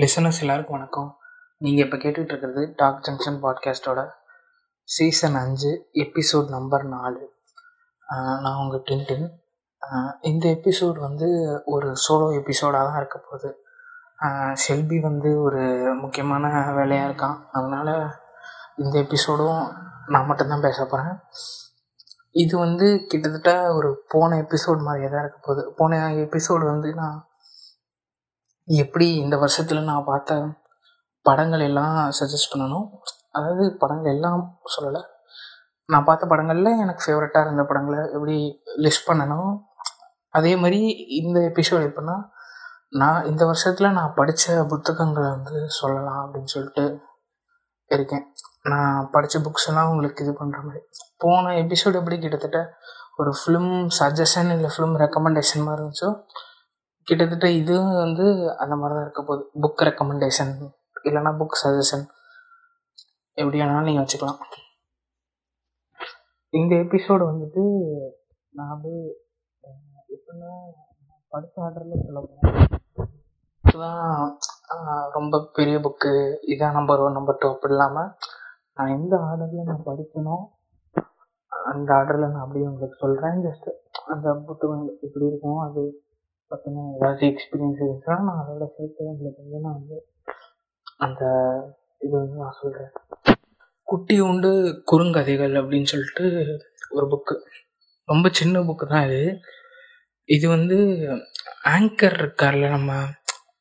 Listeners எல்லாருக்கும் வணக்கம். நீங்கள் இப்போ கேட்டுகிட்டு இருக்கிறது டாக் ஜங்ஷன் பாட்காஸ்ட்டோட சீசன் அஞ்சு எபிசோட் நம்பர் நாலு. நான் உங்கள் டின்டின். இந்த எபிசோட் வந்து ஒரு சோலோ எபிசோடாக தான் இருக்க போகுது. ஷெல்பி வந்து ஒரு முக்கியமான வேலையாக இருக்கான். அதனால் இந்த எபிசோடும் நான் மட்டும்தான் பேச போகிறேன் இது வந்து கிட்டத்தட்ட ஒரு போன எபிசோட் மாதிரியே தான் இருக்க போகுது. போன எபிசோடு வந்து நான் எப்படி இந்த வருஷத்தில் நான் பார்த்த படங்கள் எல்லாம் சஜஸ்ட் பண்ணணும்? அதாவது படங்கள் எல்லாம் சொல்லலை. நான் பார்த்த படங்களில் எனக்கு ஃபேவரட்டாக இருந்த படங்களை எப்படி லிஸ்ட் பண்ணணும்? அதே மாதிரி இந்த எபிசோட் எப்படின்னா நான் இந்த வருஷத்தில் நான் படித்த புத்தகங்களை வந்து சொல்லலாம் அப்படின்னு சொல்லிட்டு இருக்கேன். நான் படித்த புக்ஸ் எல்லாம் உங்களுக்கு இது பண்ணுற மாதிரி. போன எபிசோடு எப்படி கிட்டத்தட்ட ஒரு ஃபிலிம் சஜஷன் இல்லை ஃபிலிம் ரெக்கமெண்டேஷன் மாதிரி இருந்துச்சோ கிட்டத்தட்ட இது வந்து அந்த மாதிரி தான் இருக்க போகுது. புக் ரெக்கமெண்டேஷன் இல்லைனா புக் சஜஷன் எப்படி வேணாலும் நீங்கள் வச்சுக்கலாம். இந்த எபிசோடு வந்துட்டு நான் அப்படியே எப்படின்னா படித்த ஆர்டரில் சொல்ல போகிறேன் ரொம்ப பெரிய புக்கு இதான் நம்பர் ஒன் நம்பர் டூ அப்படி இல்லாமல் நான் எந்த ஆர்டரில் நான் படிக்கணும் அந்த ஆர்டரில் நான் அப்படியே உங்களுக்கு சொல்கிறேன் ஜஸ்ட்டு அந்த புத்தகம் எப்படி இருக்கும் அது பார்த்தீங்கன்னா ஏதாச்சும் எக்ஸ்பீரியன்ஸ் இருந்துச்சுன்னா நான் அதோட சேர்த்து உங்களுக்கு வந்து நான் வந்து அந்த இது வந்து நான் சொல்கிறேன் குட்டி உண்டு குறுங்கதைகள் அப்படின்னு சொல்லிட்டு ஒரு புக்கு ரொம்ப சின்ன புக்கு தான் இது. இது வந்து ஆங்கர் இருக்கார்ல நம்ம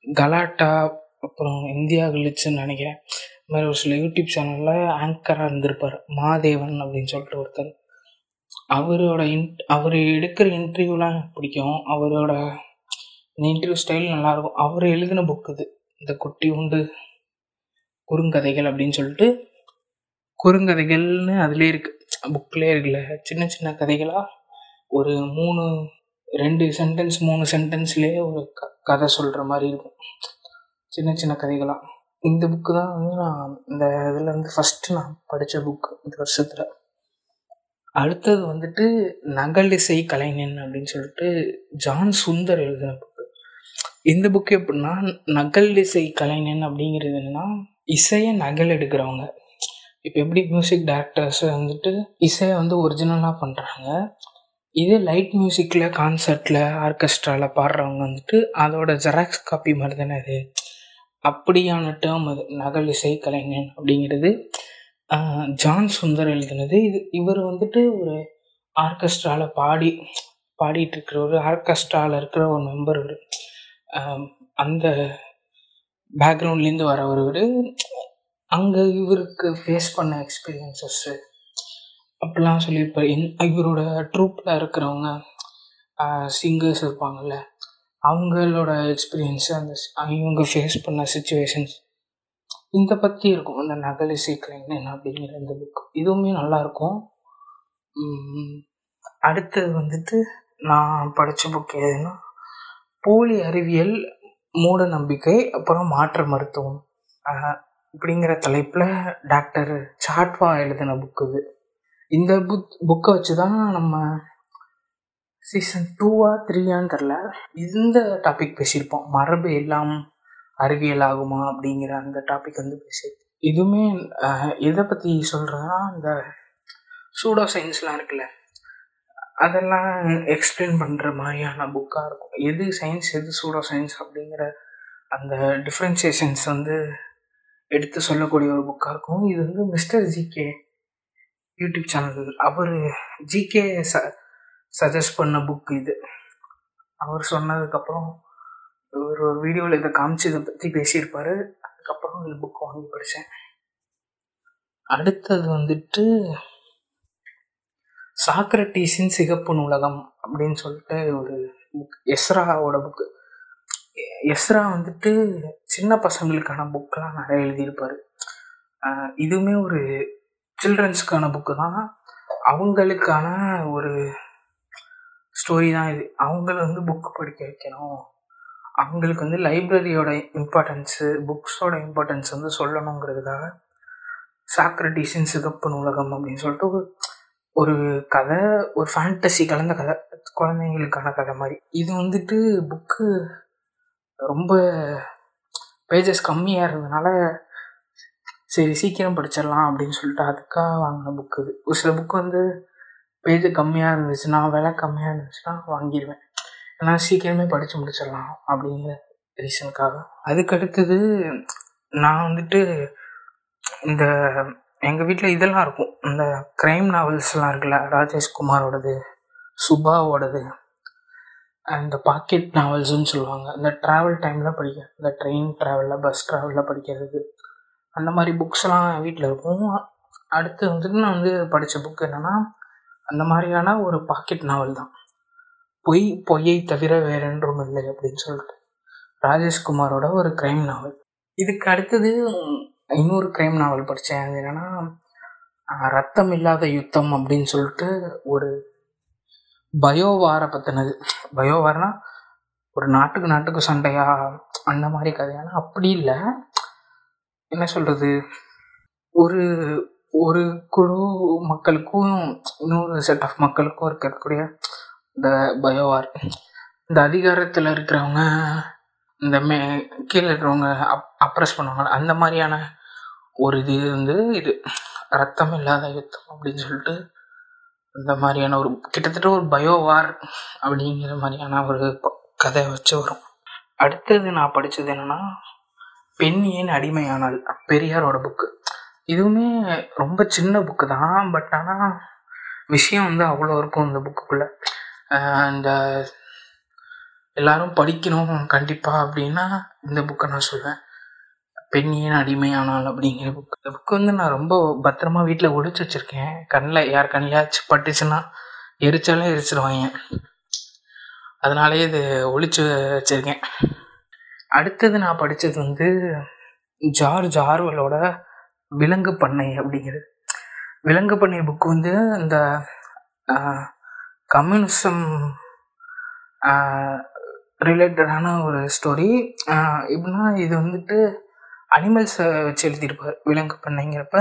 கலாட்டா அப்புறம் இந்தியா கிளிச்சுன்னு நினைக்கிறேன். இது மாதிரி ஒரு சில யூடியூப் சேனலில் ஆங்கராக இருந்திருப்பார். மாதேவன் அப்படின்னு சொல்லிட்டு ஒருத்தர். அவரோட இன் அவர் எடுக்கிற இன்டர்வியூலாம் எனக்கு பிடிக்கும். அவரோட இந்த இன்டர்வியூ ஸ்டைல் நல்லாயிருக்கும். அவர் எழுதின புக் இது. இந்த குட்டி உண்டு குறுங்கதைகள் அப்படின்னு சொல்லிட்டு குறுங்கதைகள்னு அதுலேயே இருக்குது புக்லேயே இருக்குல்ல சின்ன சின்ன கதைகளாக ஒரு மூணு ரெண்டு சென்டென்ஸ் மூணு சென்டென்ஸ்லேயே ஒரு க கதை சொல்கிற மாதிரி இருக்கும். சின்ன சின்ன கதைகளாக இந்த புக்கு தான் வந்து நான் இந்த இதில் வந்து ஃபஸ்ட்டு நான் படித்த புக்கு இந்த வருஷத்தில். அடுத்தது வந்துட்டு நகலிசை கலைஞன் அப்படின்னு சொல்லிட்டு ஜான் சுந்தர் எழுதின புக்கு இந்த புக்கு எப்படின்னா நகல் இசை கலைஞன் அப்படிங்கிறது என்னன்னா இசையை நகல் எடுக்கிறவங்க. இப்போ எப்படி மியூசிக் டைரக்டர்ஸ் வந்துட்டு இசையை வந்து ஒரிஜினலாக பண்ணுறாங்க இதே லைட் மியூசிக்கில் கான்சர்ட்டில் ஆர்கெஸ்ட்ராவில் பாடுறவங்க வந்துட்டு அதோட ஜெராக்ஸ் காப்பி மாதிரி தானே அது. அப்படியான டேர்ம் அது நகல் இசை கலைஞன் அப்படிங்கிறது. ஜான் சுந்தர் எழுதினது. இது இவர் வந்துட்டு ஒரு ஆர்கெஸ்ட்ராவில் பாடி பாடிட்டு இருக்கிற ஒரு ஆர்கெஸ்ட்ராவில் இருக்கிற ஒரு மெம்பர் ஒரு அந்த பேக்ரவுண்ட்லேருந்து வர ஒரு அங்கே இவருக்கு ஃபேஸ் பண்ண எக்ஸ்பீரியன்சஸ்ஸு அப்படிலாம் சொல்லியிருப்பார். என் இவரோட ட்ரூப்பில் இருக்கிறவங்க சிங்கர்ஸ் இருப்பாங்கல்ல அவங்களோட எக்ஸ்பீரியன்ஸு அந்த இவங்க ஃபேஸ் பண்ண சுச்சுவேஷன்ஸ் இந்த பற்றி இருக்கும். அந்த நகலிசை கலைஞன் அப்படிங்கிற இந்த புக் இதுவுமே நல்லாயிருக்கும். அடுத்தது வந்துட்டு நான் படித்த புக் எதுன்னா போலி அறிவியல் மூட நம்பிக்கை அப்புறம் மாற்று மருத்துவம். அப்படிங்கிற இப்படிங்கிற தலைப்பில் டாக்டர் சாட்வா எழுதின புக்கு இது. இந்த புக் புக்கை வச்சு தான் நம்ம சீசன் டூவா த்ரீயான்னு தெரில இந்த டாபிக் பேசியிருப்போம். மரபு எல்லாம் அறிவியல் ஆகுமா அப்படிங்கிற அந்த டாபிக் வந்து பேசியிருப்போம். இதுவுமே எதை பற்றி சொல்கிறதுனா இந்த சூடோ சயின்ஸ்லாம் இருக்குல்ல. அதெல்லாம் எக்ஸ்பிளைன் பண்ணுற மாதிரியான புக்காக இருக்கும். எது சயின்ஸ் எது சூடோ சயின்ஸ் அப்படிங்கிற அந்த டிஃப்ரென்சியேஷன்ஸ் வந்து எடுத்து சொல்லக்கூடிய ஒரு புக்காக இருக்கும். இது வந்து மிஸ்டர் ஜிகே யூடியூப் சேனல் அவர் ஜிகே ச சஜஸ்ட் பண்ண புக் இது. அவர் சொன்னதுக்கப்புறம் ஒரு ஒரு வீடியோவில் இதை காமிச்சு இதை பற்றி பேசியிருப்பார். அதுக்கப்புறம் இந்த புக் வாங்கி படித்தேன் அடுத்தது வந்துட்டு சாக்ரட்டீஸின் சிகப்பு நூலகம் அப்படின்னு சொல்லிட்டு ஒரு புக் எஸ்ராவோட புக்கு எஸ்ரா வந்துட்டு சின்ன பசங்களுக்கான புக்கெலாம் நிறைய எழுதியிருப்பார். இதுவுமே ஒரு சில்ட்ரன்ஸ்க்கான புக்கு தான். அவங்களுக்கான ஒரு ஸ்டோரி தான் இது. அவங்கள வந்து புக்கு படிக்க வைக்கணும். அவங்களுக்கு வந்து லைப்ரரியோட இம்பார்ட்டன்ஸு புக்ஸோட இம்பார்ட்டன்ஸ் வந்து சொல்லணுங்கிறதுக்காக சாக்ரட்டிஸின் சிகப்பு நூலகம் அப்படின்னு சொல்லிட்டு ஒரு கதை ஒரு ஃபேண்டசி கலந்த கதை குழந்தைங்களுக்கான கதை மாதிரி. இது வந்துட்டு புக்கு ரொம்ப பேஜஸ் கம்மியாக இருந்ததுனால சரி சீக்கிரம் படிச்சிடலாம் அப்படின்னு சொல்லிட்டு அதுக்காக வாங்கின புக்கு இது. ஒரு சில புக்கு வந்து பேஜ் கம்மியாக இருந்துச்சுன்னா விலை கம்மியாக இருந்துச்சுன்னா வாங்கிடுவேன். ஏன்னா சீக்கிரமே படித்து முடிச்சிடலாம் அப்படிங்கிற ரீசனுக்காக அதுக்கடுத்தது நான் வந்துட்டு இந்த எங்கள் வீட்டில் இதெல்லாம் இருக்கும். இந்த க்ரைம் நாவல்ஸ்லாம் இருக்குல்ல ராஜேஷ் குமாரோடது சுபாவோடது இந்த பாக்கெட் நாவல்ஸ்னு சொல்லுவாங்க. இந்த ட்ராவல் டைமில் படிக்க இந்த ட்ரெயின் ட்ராவலில் பஸ் ட்ராவலில் படிக்கிறது அந்த மாதிரி புக்ஸ்லாம் வீட்டில் இருக்கும். அடுத்து வந்துட்டு நான் வந்து படித்த புக் என்னென்னா அந்த மாதிரியான ஒரு பாக்கெட் நாவல் தான். பொய் பொய்யை தவிர வேறென்றும் இல்லை அப்படின்னு சொல்லிட்டு ராஜேஷ்குமாரோட ஒரு க்ரைம் நாவல் இதுக்கு அடுத்தது இன்னொரு க்ரைம் நாவல் படித்தேன் அது என்னென்னா ரத்தம் இல்லாத யுத்தம் அப்படின்னு சொல்லிட்டு ஒரு பயோவாரை பற்றினது பயோவார்னா ஒரு நாட்டுக்கு நாட்டுக்கு சண்டையா அந்த மாதிரி கதையான அப்படி இல்லை. என்ன சொல்கிறது ஒரு ஒரு குழு மக்களுக்கும் இன்னொரு செட் ஆஃப் மக்களுக்கும் இருக்கக்கூடிய இந்த பயோவார் இந்த அதிகாரத்தில் இருக்கிறவங்க இந்த மே கீழே இருக்கிறவங்க அப் அப்ரஸ் பண்ணுவாங்க அந்த மாதிரியான ஒரு இது வந்து இது ரத்தம் இல்லாத யுத்தம் அப்படின்னு சொல்லிட்டு இந்த மாதிரியான ஒரு கிட்டத்தட்ட ஒரு பயோவார் அப்படிங்கிற மாதிரியான ஒரு கதை வச்சு வரும். அடுத்தது நான் படித்தது என்னென்னா பெண் ஏன் அடிமையானால் பெரியாரோட புக்கு இதுவுமே ரொம்ப சின்ன புக்கு தான் பட் ஆனால் விஷயம் வந்து அவ்வளோ இருக்கும் இந்த புக்குக்குள்ளே இந்த எல்லாரும் படிக்கணும் கண்டிப்பாக அப்படின்னா இந்த புக்கை நான் சொல்லுவேன் பெண் ஏன் அடிமையானால் அப்படிங்கிற புக் இந்த புக்கு வந்து நான் ரொம்ப பத்திரமா வீட்டில் ஒழிச்சு வச்சுருக்கேன். கண்ணில் யார் கண்ணிலாச்சும் பட்டுச்சுன்னா எரிச்சாலும் எரிச்சிருவாங்க. அதனாலே இது ஒழிச்சு வச்சுருக்கேன். அடுத்தது நான் படித்தது வந்து ஜார்ஜ் ஆர்வலோட விலங்கு பண்ணை அப்படிங்கிறது. விலங்கு பண்ணை புக்கு வந்து இந்த கம்யூனிசம் ரிலேட்டடான ஒரு ஸ்டோரி. எப்படின்னா இது வந்துட்டு அனிமல்ஸை வச்சு எழுதியிருப்பார் விலங்கு பண்ணைங்கிறப்ப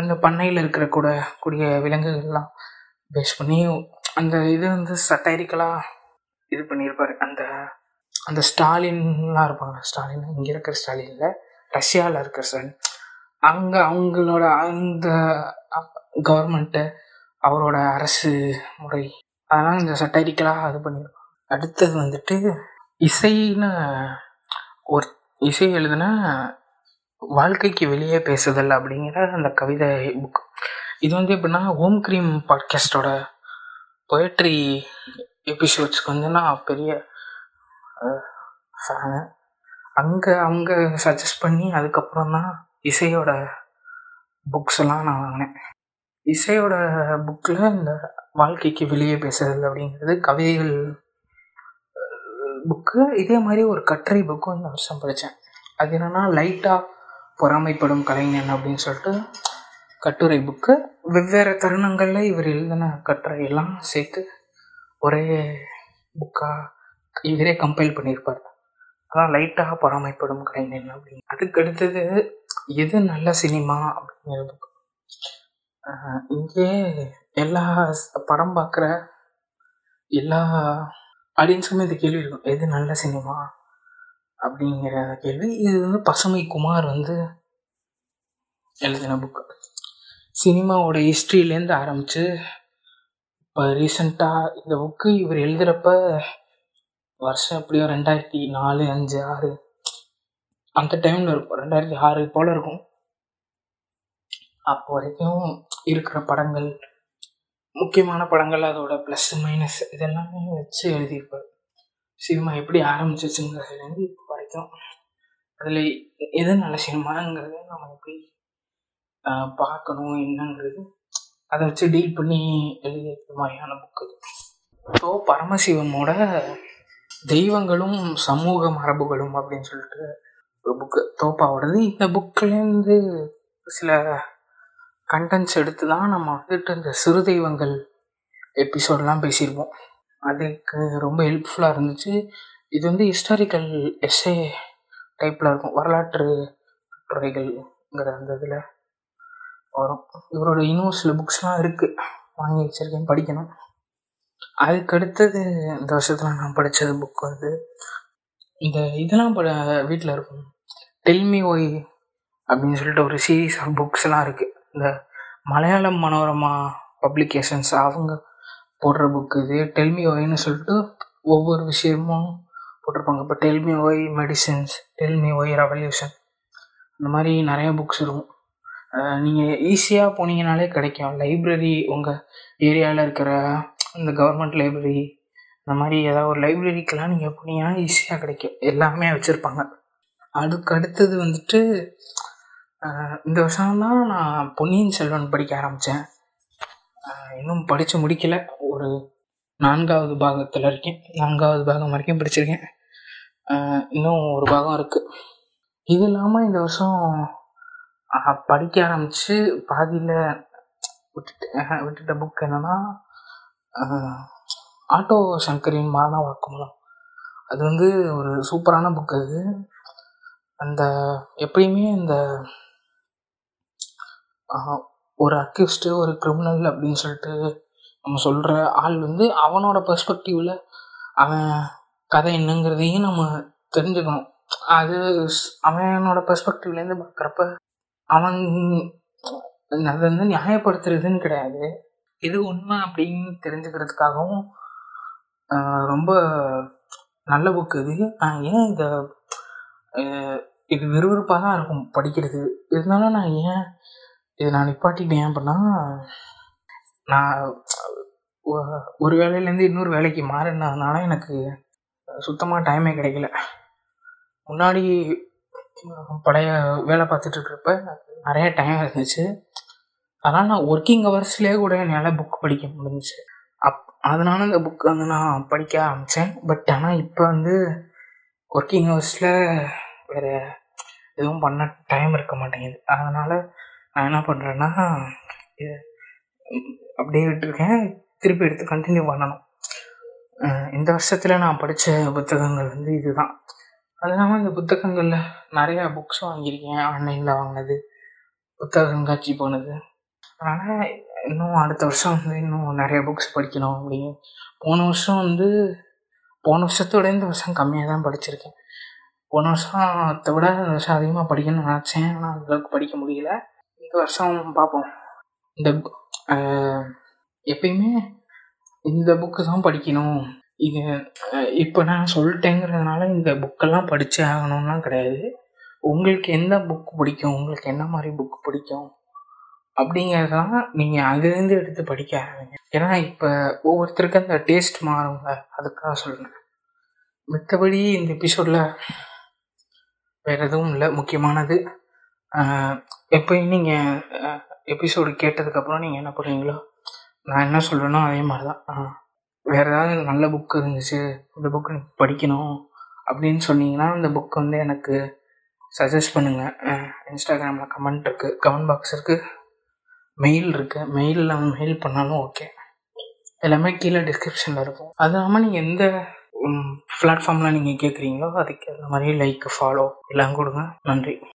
அந்த பண்ணையில் இருக்கிற கூட கூடிய விலங்குகள்லாம் பேஸ் பண்ணி அந்த இது வந்து சட்டைரிக்கலாக இது பண்ணியிருப்பார். அந்த அந்த ஸ்டாலின்லாம் இருப்பாங்க ஸ்டாலின் இங்கே இருக்கிற ஸ்டாலினில் ரஷ்யாவில் இருக்கிற ஸ்டாலின் அங்கே அவங்களோட அந்த கவர்மெண்ட்டு அவரோட அரசு முறை அதெல்லாம் இந்த சட்டைரிக்கலாக இது பண்ணியிருப்பாங்க. அடுத்தது வந்துட்டு இசைன்னு ஒரு இசை எழுதின வாழ்க்கைக்கு வெளியே பேசுதல் அப்படிங்கிற அந்த கவிதை புக் இது வந்து எப்படின்னா ஓம் க்ரீம் பாட்காஸ்டோட பொயட்ரி எபிசோட்ஸ்க்கு வந்து நான் பெரிய ஃபேனு அங்கே அவங்க சஜஸ்ட் பண்ணி அதுக்கப்புறம் தான் இசையோட புக்ஸ் எல்லாம் நான் வாங்கினேன். இசையோட புக்கில் இந்த வாழ்க்கைக்கு வெளியே பேசுறது அப்படிங்கிறது கவிதைகள் புக்கு இதே மாதிரி ஒரு கட்டுரை புக்கும் இந்த வருஷம் படித்தேன் அது என்னென்னா லைட்டாக பொறாமைப்படும் கலைஞன் அப்படின்னு சொல்லிட்டு கட்டுரை புக்கு வெவ்வேறு தருணங்களில் இவர் எழுதின கட்டுரையெல்லாம் சேர்த்து ஒரே புக்காக இவரே கம்பைல் பண்ணியிருப்பார். அதான் லைட்டாக பொறாமைப்படும் கலைஞன் அப்படின்னு. அதுக்கு அடுத்தது எது நல்ல சினிமா அப்படிங்கிற புக் இங்கே எல்லா படம் பார்க்குற எல்லா ஆடியன்ஸுக்குமே இந்த கேள்வி இருக்கும். எது நல்ல சினிமா அப்படிங்கிற கேள்வி. இது வந்து பசுமை குமார் வந்து எழுதின புக்கு சினிமாவோட ஹிஸ்ட்ரியிலேருந்து ஆரம்பித்து இப்போ ரீசண்டாக இந்த புக்கு இவர் எழுதுகிறப்ப வருஷம் எப்படியோ ரெண்டாயிரத்தி நாலு அஞ்சு ஆறு அந்த டைமில் இருக்கும். ரெண்டாயிரத்தி ஆறு போல் இருக்கும். அப்போ வரைக்கும் இருக்கிற படங்கள் முக்கியமான படங்கள் அதோட ப்ளஸ் மைனஸ் இதெல்லாமே வச்சு எழுதியிருப்பார். சினிமா எப்படி ஆரம்பிச்சிச்சுங்கிறதுலேருந்து இப்போ வரைக்கும். அதில் எது நல்ல நம்ம எப்படி பார்க்கணும் என்னங்கிறது. அதை வச்சு டீல் பண்ணி எழுதிய மாதிரியான புக்கு ஸோ பரமசிவமோட தெய்வங்களும் சமூக மரபுகளும் அப்படின்னு சொல்லிட்டு ஒரு புக்கு தோப்பாவோடது. இந்த புக்கிலேருந்து சில கண்டென்ட்ஸ் எடுத்து தான் நம்ம வந்துட்டு இந்த சிறு தெய்வங்கள் எபிசோடெலாம் பேசியிருப்போம். அதுக்கு ரொம்ப ஹெல்ப்ஃபுல்லாக இருந்துச்சு. இது வந்து ஹிஸ்டாரிக்கல் எஸ்ஏ டைப்பில் இருக்கும். வரலாற்று கட்டுரைகள்ங்கிற அந்த இதில். வரும் இவரோட இன்னும் சில புக்ஸ்லாம் இருக்குது வாங்கி வச்சுருக்கேன் படிக்கணும். அதுக்கு அடுத்தது இந்த வருஷத்தில் நான் படித்தது புக் வந்து இந்த இதெல்லாம் பட வீட்டில் இருக்கும். டெல்மி ஒய் அப்படின்னு சொல்லிட்டு ஒரு சீரீஸ் ஆஃப் புக்ஸ்லாம் இருக்குது இந்த மலையாளம் மனோரமா பப்ளிகேஷன்ஸ் அவங்க போடுற புக்கு இது. டெல்மி ஒய்னு சொல்லிட்டு ஒவ்வொரு விஷயமும் போட்டிருப்பாங்க. இப்போ tell me why medicines tell me why revolution இந்த மாதிரி நிறைய புக்ஸ் இருக்கும். நீங்கள் ஈஸியாக போனீங்கனாலே கிடைக்கும். லைப்ரரி உங்கள் ஏரியாவில் இருக்கிற இந்த கவர்மெண்ட் லைப்ரரி இந்த மாதிரி ஏதாவது ஒரு லைப்ரரிக்கெலாம் நீங்கள் போனீங்கன்னா ஈஸியாக கிடைக்கும். எல்லாமே வச்சுருப்பாங்க. அதுக்கு அடுத்தது வந்துட்டு இந்த வருஷம்தான் நான் பொன்னியின் செல்வன் படிக்க ஆரம்பித்தேன் இன்னும் படித்து முடிக்கல. ஒரு நான்காவது பாகத்தில் இருக்கேன். நான்காவது பாகம் வரைக்கும் படிச்சிருக்கேன். இன்னும் ஒரு பாகம் இருக்குது இது இல்லாமல் இந்த வருஷம் படிக்க ஆரம்பித்து பாதியில் விட்டுட்டு விட்டுட்ட புக் என்னென்னா ஆட்டோ சங்கரின் மரண வாக்குமூலம். அது வந்து ஒரு சூப்பரான புக் அது. அந்த எப்பயுமே இந்த ஒரு அக்யூஸ்டு ஒரு கிரிமினல் அப்படின்னு சொல்லிட்டு நம்ம சொல்கிற ஆள் வந்து அவனோட பெர்ஸ்பெக்டிவில் அவன் கதை என்னங்கிறதையும் நம்ம தெரிஞ்சுக்கணும். அது அவனோட பெர்ஸ்பெக்டிவ்லேருந்து பார்க்குறப்ப அவன் அதை வந்து நியாயப்படுத்துறதுன்னு கிடையாது. எது உண்மை அப்படின்னு தெரிஞ்சுக்கிறதுக்காகவும் ரொம்ப நல்ல புக் இது. நான் ஏன் இதை இது விறுவிறுப்பாக தான் இருக்கும் படிக்கிறது. இருந்தாலும் நான் ஏன் இதை நான் நிப்பாட்டிட்டேன் அப்படின்னா நான் ஒரு வேலையிலேருந்து இன்னொரு வேலைக்கு மாறினதுனால எனக்கு சுத்தமாக டைமே கிடைக்கல. முன்னாடி பழைய வேலை பார்த்துட்டு இருக்கிறப்ப நிறைய டைம் இருந்துச்சு. அதனால் நான் ஒர்க்கிங் ஹவர்ஸ்லேயே கூட என்னால் புக் படிக்க முடிஞ்சிச்சு. அப் அதனால இந்த புக் வந்து நான் படிக்க ஆரம்பித்தேன் பட் ஆனால் இப்போ வந்து ஒர்க்கிங் ஹவர்ஸில் வேறு எதுவும் பண்ண டைம் இருக்க மாட்டேங்குது. அதனால் நான் என்ன பண்ணுறேன்னா இது அப்படியே விட்டுருக்கேன். திருப்பி எடுத்து கண்டினியூ பண்ணணும். இந்த வருஷத்தில் நான் படித்த புத்தகங்கள் வந்து இதுதான். அது இல்லாமல் இந்த புத்தகங்களில் நிறையா புக்ஸ் வாங்கியிருக்கேன். ஆன்லைனில் வாங்கினது புத்தக கண்காட்சி போனது. அதனால் இன்னும் அடுத்த வருஷம் வந்து இன்னும் நிறைய புக்ஸ் படிக்கணும் அப்படின்னு. போன வருஷம் வந்து போன வருஷத்தோட இந்த வருஷம் கம்மியாக தான் படிச்சிருக்கேன். போன வருஷத்தை விட இந்த வருஷம் அதிகமாக படிக்கணும்னு நினச்சேன். ஆனால் அந்தளவுக்கு படிக்க முடியல. இந்த வருஷம் பார்ப்போம். இந்த எப்பயுமே இந்த புக்கு தான் படிக்கணும். இது இப்போ நான் சொல்லிட்டேங்கிறதுனால இந்த புக்கெல்லாம் படித்தே ஆகணும்லாம் கிடையாது. உங்களுக்கு எந்த புக்கு பிடிக்கும்? உங்களுக்கு என்ன மாதிரி புக்கு பிடிக்கும்? அப்படிங்கிறதெல்லாம் நீங்கள் அதுலேருந்து எடுத்து படிக்க ஆரம்பிங்க. ஏன்னா இப்போ ஒவ்வொருத்தருக்கும் அந்த டேஸ்ட் மாறுங்க அதுக்காக சொல்கிறேன் மற்றபடி இந்த எபிசோடில் வேறு எதுவும் இல்லை. முக்கியமானது எப்பயும் நீங்கள் எபிசோடு கேட்டதுக்கப்புறம் நீங்கள் என்ன பண்ணுவீங்களோ நான் என்ன சொல்கிறேனோ அதே மாதிரி தான் வேறு ஏதாவது நல்ல புக் இருந்துச்சு இந்த புக்கு நீ படிக்கணும் அப்படின்னு சொன்னீங்கன்னா அந்த புக் வந்து எனக்கு சஜஸ்ட் பண்ணுங்கள் இன்ஸ்டாகிராமில் கமெண்ட் இருக்குது கமெண்ட் பாக்ஸ் இருக்குது மெயில் இருக்குது மெயிலில் மெயில் பண்ணாலும் ஓகே எல்லாமே கீழே டிஸ்கிரிப்ஷனில் இருக்கும். அது இல்லாமல் நீங்கள் எந்த பிளாட்ஃபார்மில் நீங்கள் கேட்குறீங்களோ அதுக்கு அந்த மாதிரி லைக் ஃபாலோ எல்லாம் கொடுங்க. நன்றி.